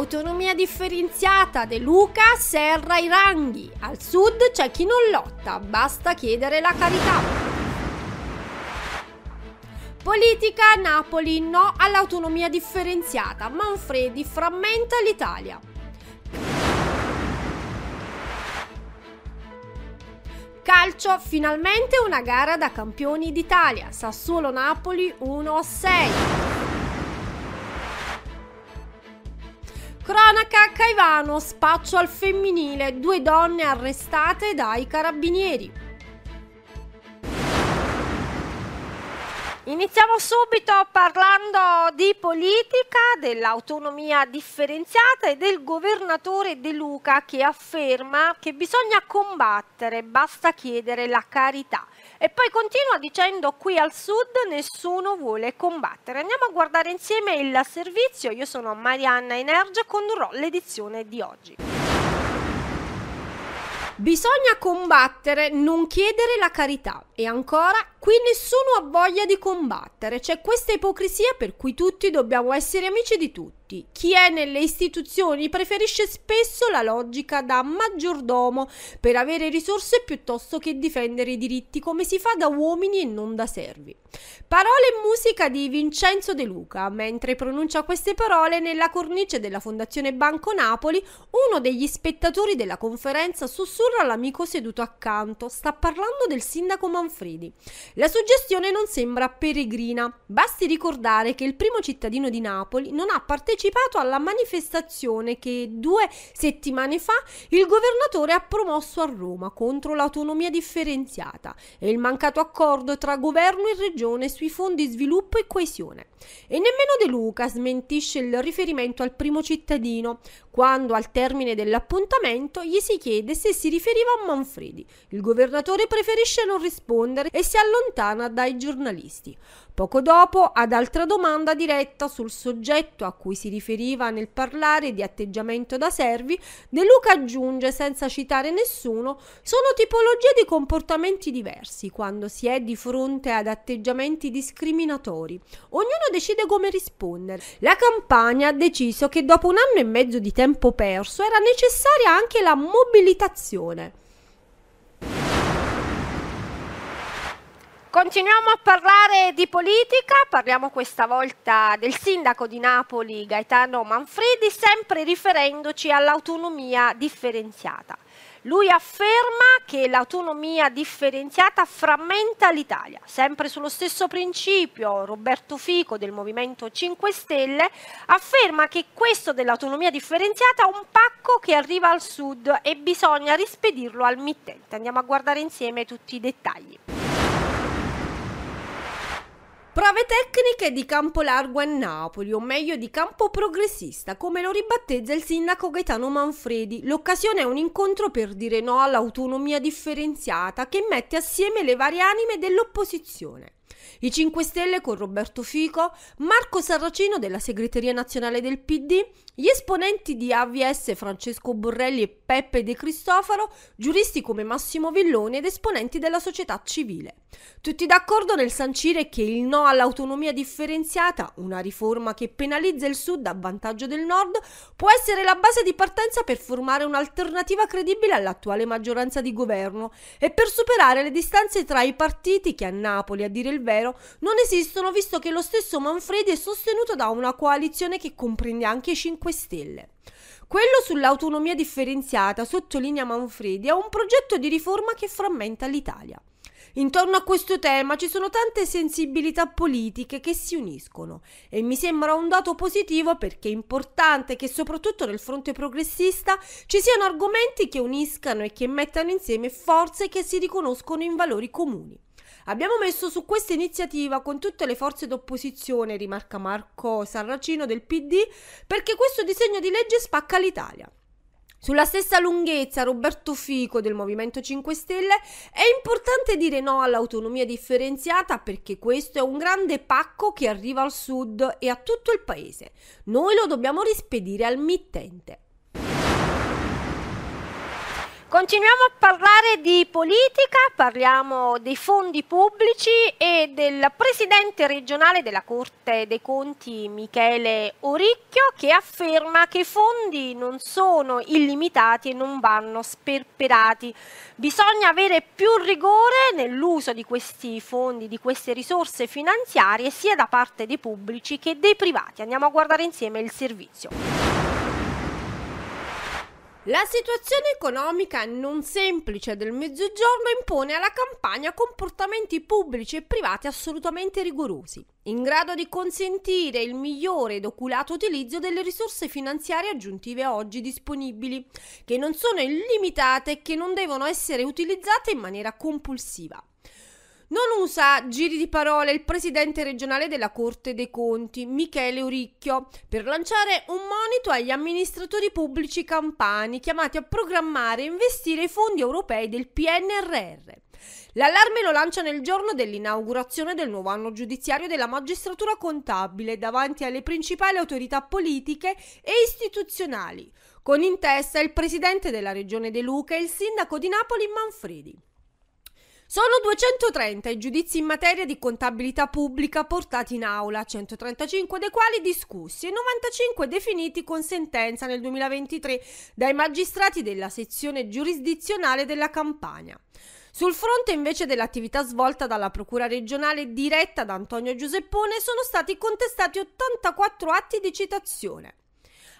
Autonomia differenziata, De Luca serra i ranghi. Al sud c'è chi non lotta, basta chiedere la carità. Politica Napoli no all'autonomia differenziata. Manfredi frammenta l'Italia. Calcio, finalmente una gara da campioni d'Italia. Sassuolo-Napoli 1-6. Cronaca Caivano, spaccio al femminile, due donne arrestate dai carabinieri. Iniziamo subito parlando di politica, dell'autonomia differenziata e del governatore De Luca che afferma che bisogna combattere, basta chiedere la carità. E poi continua dicendo qui al sud nessuno vuole combattere. Andiamo a guardare insieme il servizio. Io sono Marianna Energia condurrò l'edizione di oggi. Bisogna combattere, non chiedere la carità. E ancora, qui nessuno ha voglia di combattere. C'è questa ipocrisia per cui tutti dobbiamo essere amici di tutti tutti. Chi è nelle istituzioni preferisce spesso la logica da maggiordomo per avere risorse piuttosto che difendere i diritti come si fa da uomini e non da servi. Parole e musica di Vincenzo De Luca, mentre pronuncia queste parole nella cornice della Fondazione Banco Napoli, uno degli spettatori della conferenza sussurra all'amico seduto accanto, sta parlando del sindaco Manfredi. La suggestione non sembra peregrina, basti ricordare che il primo cittadino di Napoli non ha partecipato partecipato alla manifestazione che due settimane fa il governatore ha promosso a Roma contro l'autonomia differenziata e il mancato accordo tra governo e regione sui fondi sviluppo e coesione. E nemmeno De Luca smentisce il riferimento al primo cittadino, quando al termine dell'appuntamento gli si chiede se si riferiva a Manfredi. Il governatore preferisce non rispondere e si allontana dai giornalisti. Poco dopo, ad altra domanda diretta sul soggetto a cui si riferiva nel parlare di atteggiamento da servi, De Luca aggiunge, senza citare nessuno, sono tipologie di comportamenti diversi quando si è di fronte ad atteggiamenti discriminatori. Ognuno decide come rispondere. La campagna ha deciso che dopo un anno e mezzo di tempo perso era necessaria anche la mobilitazione. Continuiamo a parlare di politica, parliamo questa volta del sindaco di Napoli Gaetano Manfredi, sempre riferendoci all'autonomia differenziata. Lui afferma che l'autonomia differenziata frammenta l'Italia. Sempre sullo stesso principio, Roberto Fico del Movimento 5 Stelle afferma che questo dell'autonomia differenziata è un pacco che arriva al sud e bisogna rispedirlo al mittente. Andiamo a guardare insieme tutti i dettagli. Prove tecniche di campo largo a Napoli, o meglio di campo progressista, come lo ribattezza il sindaco Gaetano Manfredi. L'occasione è un incontro per dire no all'autonomia differenziata che mette assieme le varie anime dell'opposizione. I 5 Stelle con Roberto Fico, Marco Sarracino della segreteria nazionale del PD, gli esponenti di AVS Francesco Borrelli e Peppe De Cristofaro, giuristi come Massimo Villoni ed esponenti della società civile. Tutti d'accordo nel sancire che il no all'autonomia differenziata, una riforma che penalizza il Sud a vantaggio del Nord, può essere la base di partenza per formare un'alternativa credibile all'attuale maggioranza di governo e per superare le distanze tra i partiti che a Napoli, a dire il vero, non esistono visto che lo stesso Manfredi è sostenuto da una coalizione che comprende anche i 5 Stelle. Quello sull'autonomia differenziata, sottolinea Manfredi, è un progetto di riforma che frammenta l'Italia. Intorno a questo tema ci sono tante sensibilità politiche che si uniscono e mi sembra un dato positivo perché è importante che soprattutto nel fronte progressista ci siano argomenti che uniscano e che mettano insieme forze che si riconoscono in valori comuni. Abbiamo messo su questa iniziativa con tutte le forze d'opposizione, rimarca Marco Sarracino del PD, perché questo disegno di legge spacca l'Italia. Sulla stessa lunghezza, Roberto Fico del Movimento 5 Stelle è importante dire no all'autonomia differenziata perché questo è un grande pacco che arriva al sud e a tutto il paese. Noi lo dobbiamo rispedire al mittente. Continuiamo a parlare di politica, parliamo dei fondi pubblici e del presidente regionale della Corte dei Conti Michele Oricchio che afferma che i fondi non sono illimitati e non vanno sperperati. Bisogna avere più rigore nell'uso di questi fondi, di queste risorse finanziarie sia da parte dei pubblici che dei privati. Andiamo a guardare insieme il servizio. La situazione economica non semplice del Mezzogiorno impone alla campagna comportamenti pubblici e privati assolutamente rigorosi, in grado di consentire il migliore ed oculato utilizzo delle risorse finanziarie aggiuntive oggi disponibili, che non sono illimitate e che non devono essere utilizzate in maniera compulsiva. Non usa giri di parole il presidente regionale della Corte dei Conti, Michele Uricchio, per lanciare un monito agli amministratori pubblici campani chiamati a programmare e investire i fondi europei del PNRR. L'allarme lo lancia nel giorno dell'inaugurazione del nuovo anno giudiziario della magistratura contabile davanti alle principali autorità politiche e istituzionali, con in testa il presidente della regione De Luca e il sindaco di Napoli Manfredi. Sono 230 i giudizi in materia di contabilità pubblica portati in aula, 135 dei quali discussi e 95 definiti con sentenza nel 2023 dai magistrati della sezione giurisdizionale della Campania. Sul fronte invece dell'attività svolta dalla Procura regionale diretta da Antonio Giuseppone sono stati contestati 84 atti di citazione.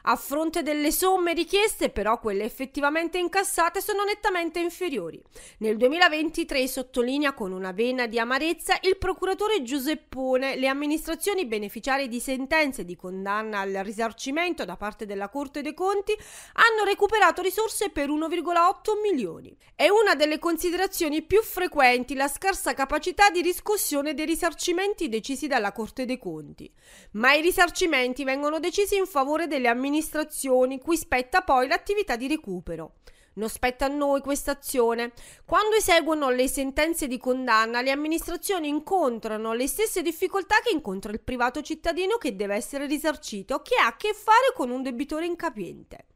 A fronte delle somme richieste, però, quelle effettivamente incassate sono nettamente inferiori. Nel 2023 sottolinea con una vena di amarezza il procuratore Giuseppone le amministrazioni beneficiarie di sentenze di condanna al risarcimento da parte della Corte dei Conti hanno recuperato risorse per 1,8 milioni. È una delle considerazioni più frequenti la scarsa capacità di riscossione dei risarcimenti decisi dalla Corte dei Conti. Ma i risarcimenti vengono decisi in favore delle amministrazioni amministrazioni cui spetta poi l'attività di recupero. Non spetta a noi questa azione. Quando eseguono le sentenze di condanna, le amministrazioni incontrano le stesse difficoltà che incontra il privato cittadino che deve essere risarcito, che ha a che fare con un debitore incapiente.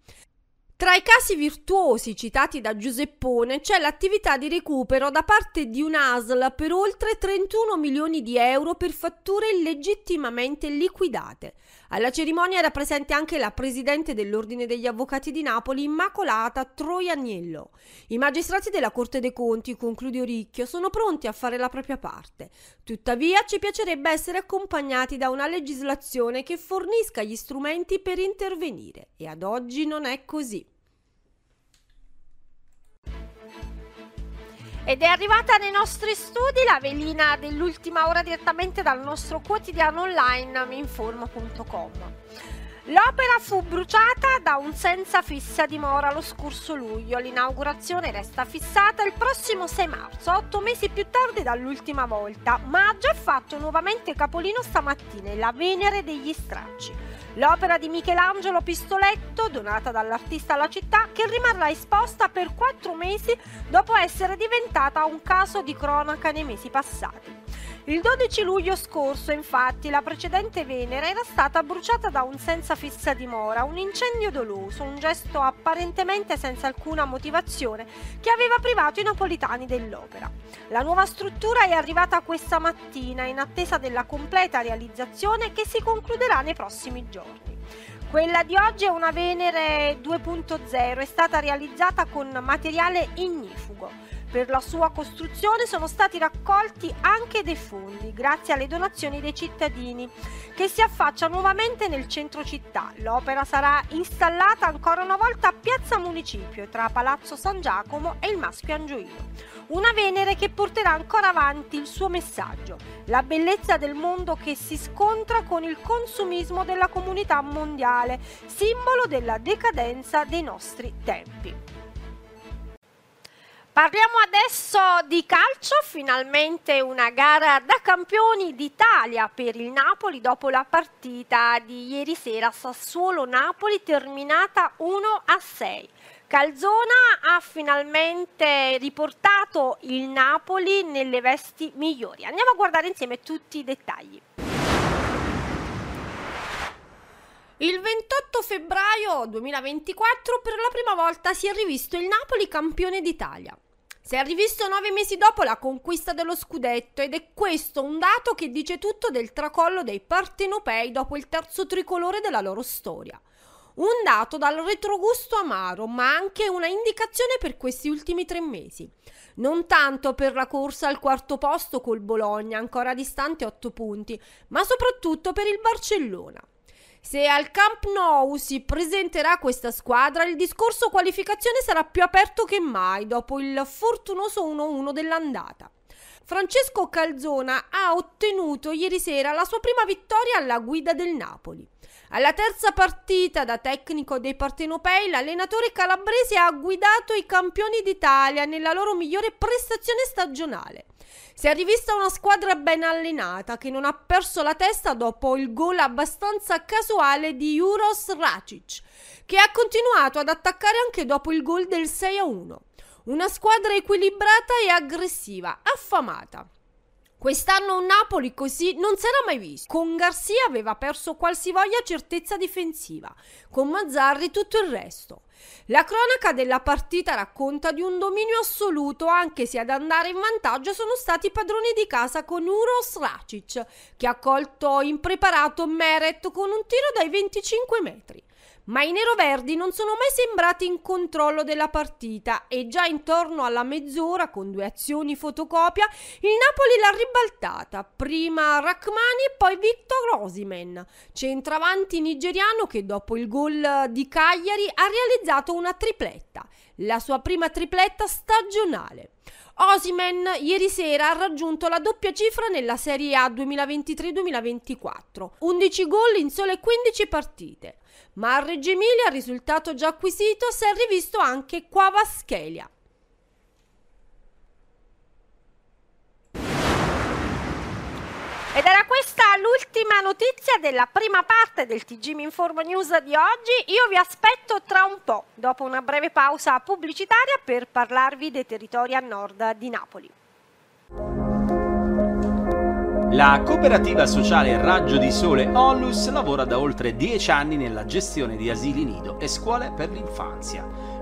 Tra i casi virtuosi citati da Giuseppone c'è l'attività di recupero da parte di un'ASL per oltre 31 milioni di euro per fatture illegittimamente liquidate. Alla cerimonia era presente anche la presidente dell'Ordine degli Avvocati di Napoli, Immacolata Troianiello. I magistrati della Corte dei Conti, conclude Oricchio, sono pronti a fare la propria parte. Tuttavia ci piacerebbe essere accompagnati da una legislazione che fornisca gli strumenti per intervenire e ad oggi non è così. Ed è arrivata nei nostri studi la velina dell'ultima ora direttamente dal nostro quotidiano online minformo.com. L'opera fu bruciata da un senza fissa dimora lo scorso luglio. L'inaugurazione resta fissata il prossimo 6 marzo, otto mesi più tardi dall'ultima volta, ma ha già fatto nuovamente capolino stamattina la Venere degli Stracci. L'opera di Michelangelo Pistoletto, donata dall'artista alla città, che rimarrà esposta per quattro mesi dopo essere diventata un caso di cronaca nei mesi passati. Il 12 luglio scorso, infatti, la precedente Venere era stata bruciata da un senza fissa dimora, un incendio doloso, un gesto apparentemente senza alcuna motivazione che aveva privato i napolitani dell'opera. La nuova struttura è arrivata questa mattina in attesa della completa realizzazione che si concluderà nei prossimi giorni. Quella di oggi è una Venere 2.0, è stata realizzata con materiale ignifugo. Per la sua costruzione sono stati raccolti anche dei fondi, grazie alle donazioni dei cittadini, che si affaccia nuovamente nel centro città. L'opera sarà installata ancora una volta a Piazza Municipio, tra Palazzo San Giacomo e il Maschio Angioino. Una Venere che porterà ancora avanti il suo messaggio, la bellezza del mondo che si scontra con il consumismo della comunità mondiale, simbolo della decadenza dei nostri tempi. Parliamo adesso di calcio, finalmente una gara da campioni d'Italia per il Napoli dopo la partita di ieri sera Sassuolo-Napoli terminata 1 a 6. Calzona ha finalmente riportato il Napoli nelle vesti migliori. Andiamo a guardare insieme tutti i dettagli. Il 28 febbraio 2024 per la prima volta si è rivisto il Napoli campione d'Italia. Si è rivisto nove mesi dopo la conquista dello scudetto ed è questo un dato che dice tutto del tracollo dei partenopei dopo il terzo tricolore della loro storia. Un dato dal retrogusto amaro, ma anche una indicazione per questi ultimi tre mesi. Non tanto per la corsa al quarto posto col Bologna, ancora distante otto punti, ma soprattutto per il Barcellona. Se al Camp Nou si presenterà questa squadra, il discorso qualificazione sarà più aperto che mai dopo il fortunoso 1-1 dell'andata. Francesco Calzona ha ottenuto ieri sera la sua prima vittoria alla guida del Napoli. Alla terza partita da tecnico dei partenopei, l'allenatore calabrese ha guidato i campioni d'Italia nella loro migliore prestazione stagionale. Si è rivista una squadra ben allenata che non ha perso la testa dopo il gol abbastanza casuale di Juros Racic, che ha continuato ad attaccare anche dopo il gol del 6-1. Una squadra equilibrata e aggressiva, affamata. Quest'anno un Napoli così non si era mai visto. Con Garcia aveva perso qualsivoglia certezza difensiva, con Mazzarri tutto il resto. La cronaca della partita racconta di un dominio assoluto, anche se ad andare in vantaggio sono stati i padroni di casa con Uros Racic, che ha colto impreparato Meret con un tiro dai 25 metri ma i neroverdi non sono mai sembrati in controllo della partita e già intorno alla mezz'ora, con due azioni fotocopia, il Napoli l'ha ribaltata, prima Rachmani e poi Victor Osimen, centravanti nigeriano che dopo il gol di Cagliari ha realizzato una tripletta, la sua prima tripletta stagionale. Osimen ieri sera ha raggiunto la doppia cifra nella Serie A 2023-2024, 11 gol in sole 15 partite ma a Reggio Emilia, risultato già acquisito, si è rivisto anche Quavaschelia. Ed era questa l'ultima notizia della prima parte del TG Informo News di oggi. Io vi aspetto tra un po', dopo una breve pausa pubblicitaria, per parlarvi dei territori a nord di Napoli. La cooperativa sociale Raggio di Sole Onlus lavora da oltre 10 anni nella gestione di asili nido e scuole per l'infanzia.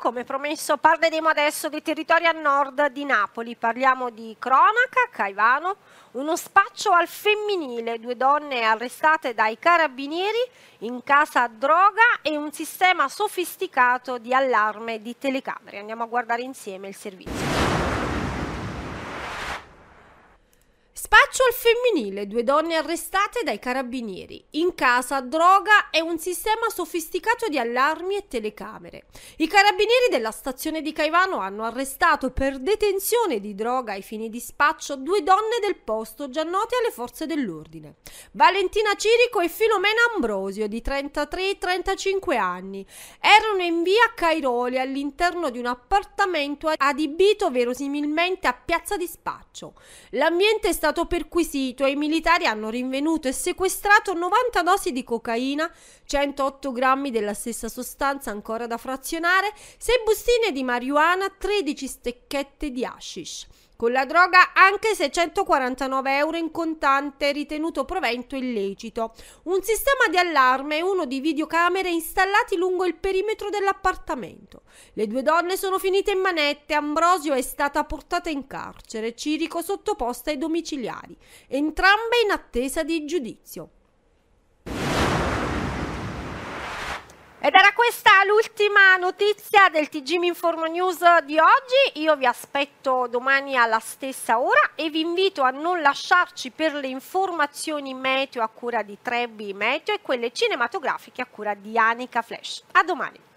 Come promesso parleremo adesso dei territori a nord di Napoli. Parliamo di cronaca, Caivano, uno spaccio al femminile, due donne arrestate dai carabinieri in casa droga e un sistema sofisticato di allarme di telecamere. Andiamo a guardare insieme il servizio. Spaccio al femminile, due donne arrestate dai carabinieri. In casa droga e un sistema sofisticato di allarmi e telecamere. I carabinieri della stazione di Caivano hanno arrestato per detenzione di droga ai fini di spaccio due donne del posto già note alle forze dell'ordine. Valentina Cirico e Filomena Ambrosio di 33 e 35 anni erano in via Cairoli all'interno di un appartamento adibito verosimilmente a piazza di spaccio. L'ambiente è stato stato perquisito e i militari hanno rinvenuto e sequestrato 90 dosi di cocaina, 108 grammi della stessa sostanza ancora da frazionare, 6 bustine di marijuana, 13 stecchette di hashish. Con la droga anche 649 euro in contante ritenuto provento illecito. Un sistema di allarme e uno di videocamere installati lungo il perimetro dell'appartamento. Le due donne sono finite in manette, Ambrosio è stata portata in carcere, Cirico sottoposta ai domiciliari, entrambe in attesa di giudizio. Ed era questa l'ultima notizia del TG Informo News di oggi. Io vi aspetto domani alla stessa ora e vi invito a non lasciarci per le informazioni meteo a cura di Trebbi Meteo e quelle cinematografiche a cura di Anica Flash. A domani.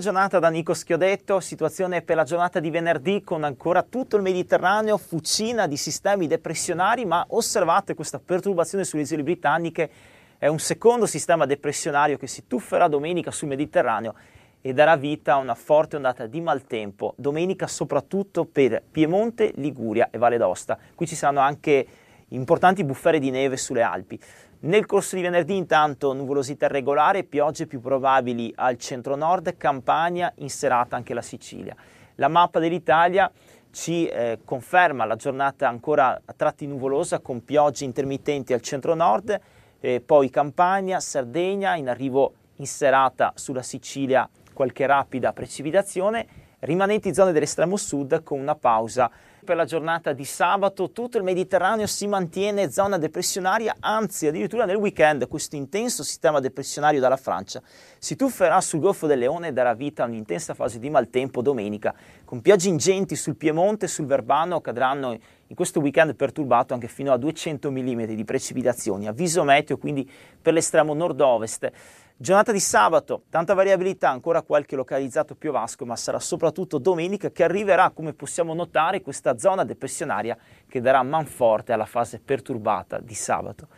Giornata da Nico Schiodetto, situazione per la giornata di venerdì con ancora tutto il Mediterraneo, fucina di sistemi depressionari, ma osservate questa perturbazione sulle isole britanniche, è un secondo sistema depressionario che si tufferà domenica sul Mediterraneo e darà vita a una forte ondata di maltempo, domenica soprattutto per Piemonte, Liguria e Valle d'Osta. Qui ci saranno anche importanti bufere di neve sulle Alpi. Nel corso di venerdì intanto nuvolosità regolare, piogge più probabili al centro-nord, Campania, in serata anche la Sicilia. La mappa dell'Italia ci eh, conferma la giornata ancora a tratti nuvolosa con piogge intermittenti al centro-nord, eh, poi Campania, Sardegna, in arrivo in serata sulla Sicilia qualche rapida precipitazione, rimanenti zone dell'estremo sud con una pausa per la giornata di sabato. Tutto il Mediterraneo si mantiene zona depressionaria, anzi addirittura nel weekend questo intenso sistema depressionario dalla Francia si tufferà sul Golfo del Leone e darà vita a un'intensa fase di maltempo domenica, con piogge ingenti sul Piemonte e sul Verbano cadranno in questo weekend perturbato anche fino a 200 mm di precipitazioni, avviso meteo quindi per l'estremo nord-ovest. Giornata di sabato, tanta variabilità, ancora qualche localizzato piovasco, ma sarà soprattutto domenica che arriverà, come possiamo notare, questa zona depressionaria che darà manforte alla fase perturbata di sabato.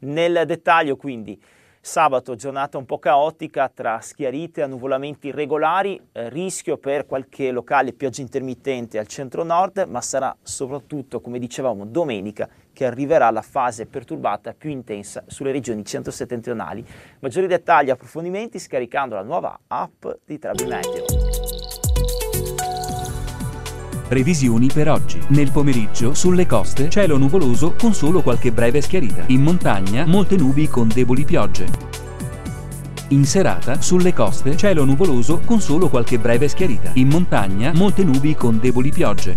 Nel dettaglio quindi Sabato giornata un po' caotica tra schiarite annuvolamenti irregolari, eh, rischio per qualche locale pioggia intermittente al centro-nord, ma sarà soprattutto, come dicevamo, domenica che arriverà la fase perturbata più intensa sulle regioni centro-settentrionali. Maggiori dettagli e approfondimenti scaricando la nuova app di Trabi Meteo. Previsioni per oggi. Nel pomeriggio, sulle coste, cielo nuvoloso con solo qualche breve schiarita. In montagna, molte nubi con deboli piogge. In serata, sulle coste, cielo nuvoloso con solo qualche breve schiarita. In montagna, molte nubi con deboli piogge.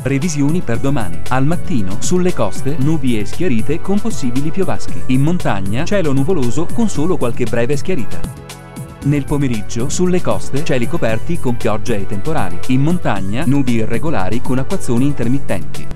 Previsioni per domani. Al mattino, sulle coste, nubi e schiarite con possibili piovaschi. In montagna, cielo nuvoloso con solo qualche breve schiarita. Nel pomeriggio, sulle coste, cieli coperti con piogge e temporali. In montagna, nubi irregolari con acquazzoni intermittenti.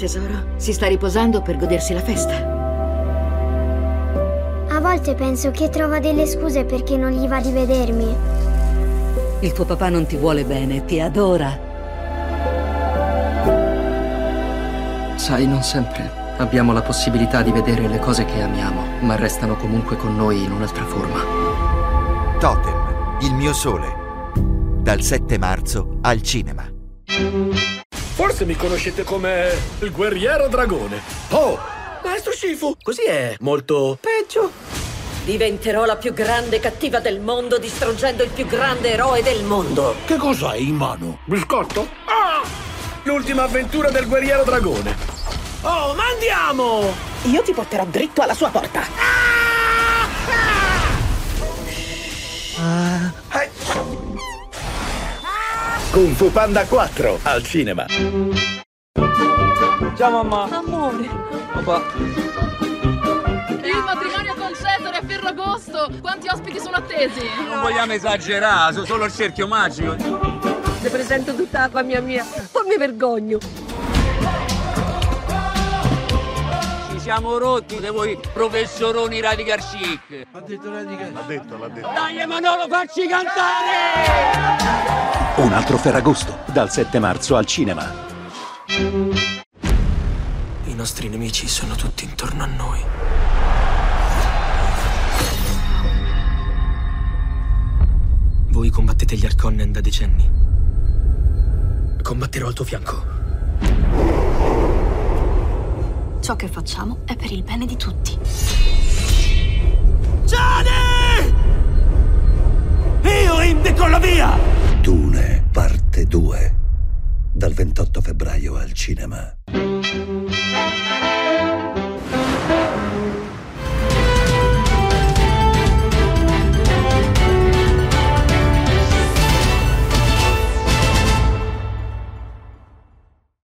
Tesoro, si sta riposando per godersi la festa. A volte penso che trova delle scuse perché non gli va di vedermi. Il tuo papà non ti vuole bene, ti adora. Sai, non sempre abbiamo la possibilità di vedere le cose che amiamo, ma restano comunque con noi in un'altra forma. Totem, il mio sole. Dal 7 marzo al cinema. Forse mi conoscete come il guerriero dragone. Oh, maestro Shifu, così è molto peggio. Diventerò la più grande cattiva del mondo distruggendo il più grande eroe del mondo. Che cos'hai in mano? Biscotto? Ah! L'ultima avventura del guerriero dragone. Oh, ma andiamo! Io ti porterò dritto alla sua porta. Kung Fu Panda 4 al cinema. Ciao mamma! Amore. Papà! il matrimonio con Cesare a Ferragosto! Quanti ospiti sono attesi? Non vogliamo esagerare, sono solo il cerchio magico. Le presento tutta la famiglia mia, poi mi vergogno. Ci siamo rotti di voi professoroni radical chic. Ha detto radical L'ha detto, l'ha detto. Dai Manolo, facci cantare! Un altro Ferragosto, dal 7 marzo al cinema. I nostri nemici sono tutti intorno a noi. Voi combattete gli Arconnen da decenni. Combatterò al tuo fianco. Ciò che facciamo è per il bene di tutti. Gianni! Io indico la via! Dune, parte 2. Dal 28 febbraio al cinema.